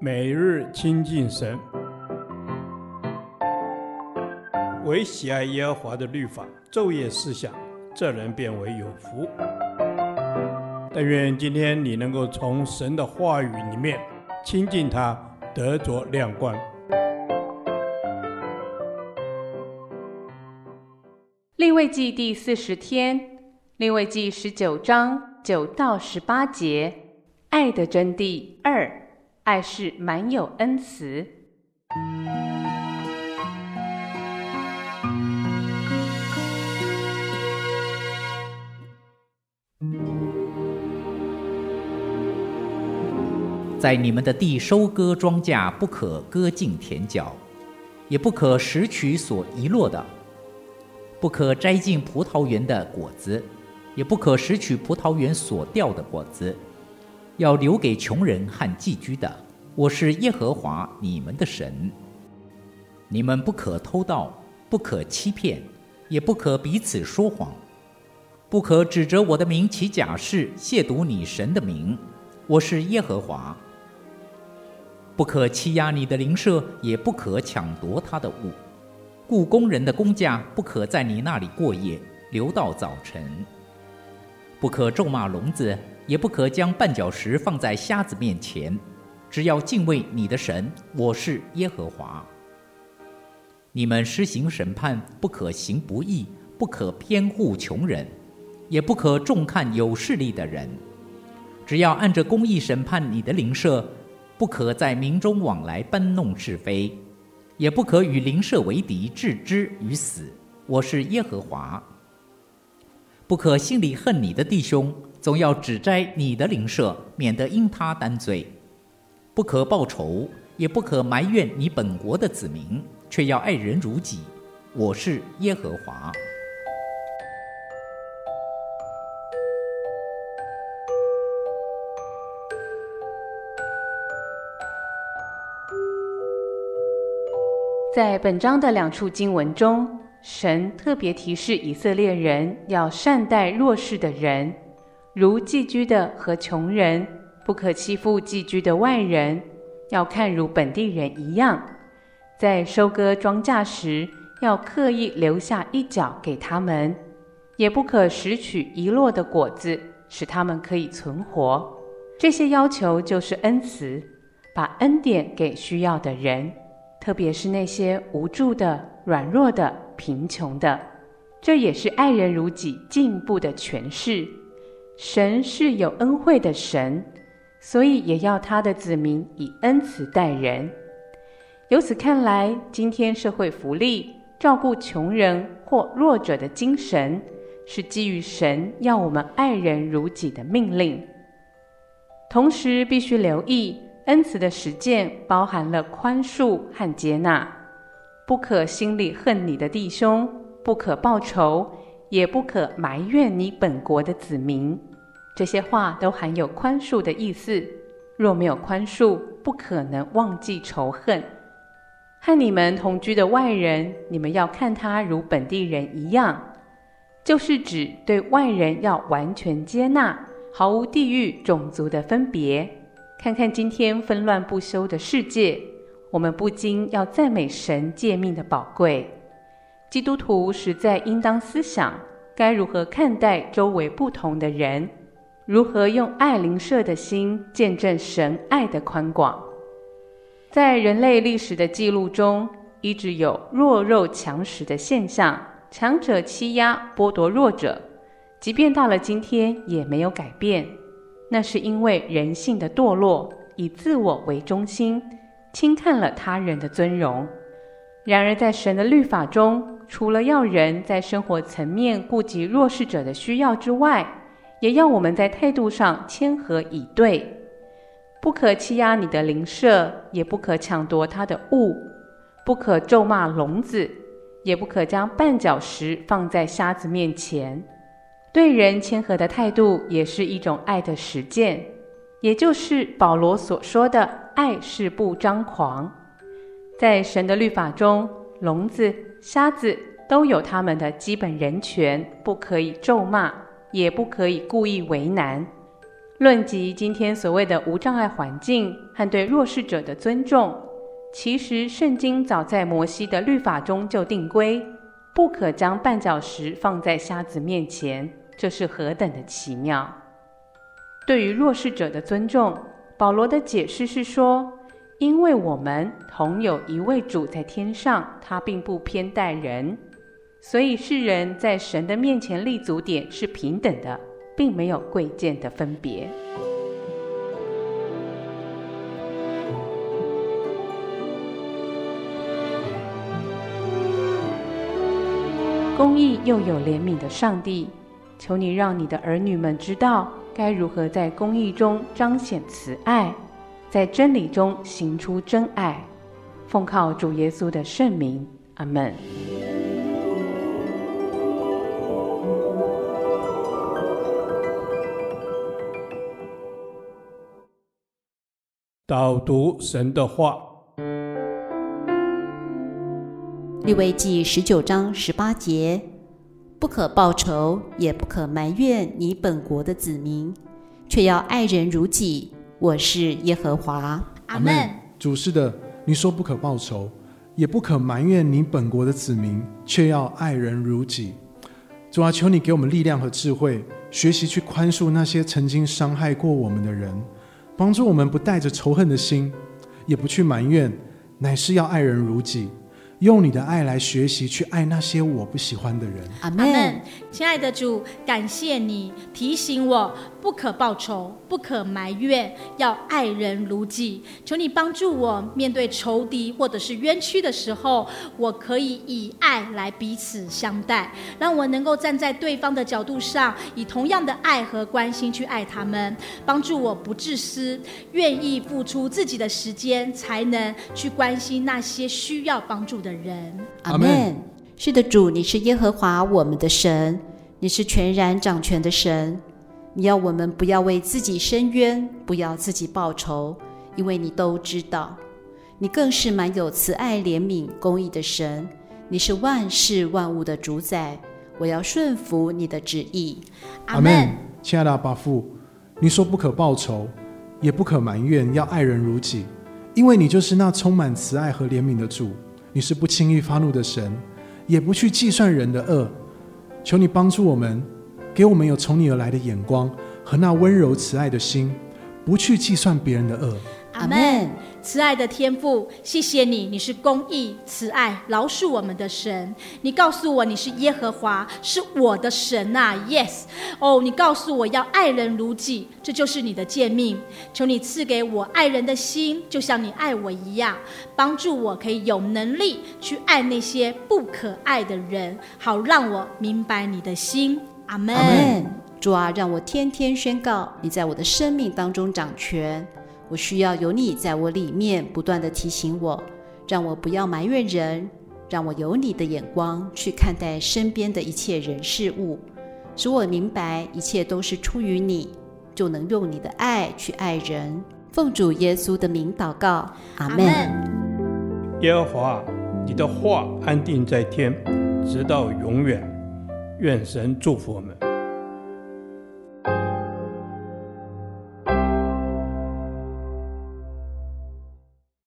每日亲近神，唯喜爱耶和华的律法，昼夜思想，这人便为有福。但愿今天你能够从神的话语里面亲近他，得着亮光。利未记第四十天，利未记十九章九到十八节，爱的真谛二。爱是满有恩慈，在你们的地收割庄稼，不可割尽田角，也不可拾取所遗落的；不可摘尽葡萄园的果子，也不可拾取葡萄园所掉的果子。要留给穷人和寄居的。我是耶和华你们的神。你们不可偷盗，不可欺骗，也不可彼此说谎，不可指着我的名起假誓，亵渎你神的名。我是耶和华。不可欺压你的邻舍，也不可抢夺他的物。雇工人的工价不可在你那里过夜，留到早晨。不可咒骂聋子。也不可将绊脚石放在瞎子面前，只要敬畏你的神，我是耶和华。你们施行审判，不可行不义，不可偏护穷人，也不可重看有势力的人，只要按着公义审判你的邻舍，不可在民中往来搬弄是非，也不可与邻舍为敌，置之于死。我是耶和华。不可心里恨你的弟兄。总要指摘你的邻舍，免得因他担罪；不可报仇，也不可埋怨你本国的子民，却要爱人如己。我是耶和华。在本章的两处经文中，神特别提示以色列人要善待弱势的人。如寄居的和穷人，不可欺负寄居的外人，要看如本地人一样。在收割庄稼时，要刻意留下一角给他们，也不可拾取遗落的果子，使他们可以存活。这些要求就是恩慈，把恩典给需要的人，特别是那些无助的、软弱的、贫穷的。这也是爱人如己进步的诠释。神是有恩惠的神，所以也要他的子民以恩慈待人。由此看来，今天社会福利、照顾穷人或弱者的精神，是基于神要我们爱人如己的命令。同时，必须留意恩慈的实践包含了宽恕和接纳，不可心里恨你的弟兄，不可报仇。也不可埋怨你本国的子民，这些话都含有宽恕的意思。若没有宽恕，不可能忘记仇恨。和你们同居的外人，你们要看他如本地人一样，就是指对外人要完全接纳，毫无地域、种族的分别。看看今天纷乱不休的世界，我们不禁要赞美神诫命的宝贵。基督徒实在应当思想，该如何看待周围不同的人，如何用爱邻舍的心见证神爱的宽广。在人类历史的记录中，一直有弱肉强食的现象，强者欺压剥夺弱者，即便到了今天也没有改变。那是因为人性的堕落，以自我为中心，轻看了他人的尊荣。然而，在神的律法中，除了要人在生活层面顾及弱势者的需要之外，也要我们在态度上谦和以对，不可欺压你的邻舍，也不可抢夺他的物，不可咒骂聋子，也不可将绊脚石放在瞎子面前。对人谦和的态度，也是一种爱的实践，也就是保罗所说的“爱是不张狂”。在神的律法中，聋子。瞎子都有他们的基本人权，不可以咒骂，也不可以故意为难。论及今天所谓的无障碍环境和对弱势者的尊重，其实圣经早在摩西的律法中就定规，不可将绊脚石放在瞎子面前，这是何等的奇妙！对于弱势者的尊重，保罗的解释是说，因为我们同有一位主在天上，他并不偏待人，所以世人在神的面前立足点是平等的。并没有贵贱的分别。公义又有怜悯的上帝，求你让你的儿女们知道该如何在公义中彰显慈爱，在真理中行出真爱。奉靠主耶稣的圣名，阿门。导读神的话，利未记十九章十八节：不可报仇，也不可埋怨你本国的子民，却要爱人如己。我是耶和华。阿门。主是的，你说不可报仇，也不可埋怨你本国的子民，却要爱人如己。主啊，求你给我们力量和智慧，学习去宽恕那些曾经伤害过我们的人。帮助我们不带着仇恨的心，也不去埋怨，乃是要爱人如己。用你的爱来学习，去爱那些我不喜欢的人。阿门。亲爱的主，感谢你提醒我，不可报仇，不可埋怨，要爱人如己。求你帮助我，面对仇敌或者是冤屈的时候，我可以以爱来彼此相待，让我能够站在对方的角度上，以同样的爱和关心去爱他们。帮助我不自私，愿意付出自己的时间，才能去关心那些需要帮助的人。阿门。是的，主，你是耶和华我们的神，你是全然掌权的神。你要我们不要为自己伸冤，不要自己报仇，因为你都知道。你更是满有慈爱、怜悯、公义的神。你是万事万物的主宰。我要顺服你的旨意。阿门。亲爱的阿爸父，你说不可报仇，也不可埋怨，要爱人如己，因为你就是那充满慈爱和怜悯的主。你是不轻易发怒的神，也不去计算人的恶。求你帮助我们。给我们有从你而来的眼光和那温柔慈爱的心，不去计算别人的恶。阿门。慈爱的天父，谢谢你，你是公义、慈爱、饶恕我们的神。你告诉我你是耶和华，是我的神呐、啊。Yes，哦，你告诉我要爱人如己，这就是你的诫命。求你赐给我爱人的心，就像你爱我一样，帮助我可以有能力去爱那些不可爱的人，好让我明白你的心。阿门。主啊，让我天天宣告你在我的生命当中掌权。我需要有你在我里面不断地提醒我，让我不要埋怨人，让我有你的眼光去看待身边的一切人事物，使我明白一切都是出于你，就能用你的爱去爱人。奉主耶稣的名祷告，阿门。耶和华，你的话安定在天，直到永远。愿神祝福我们。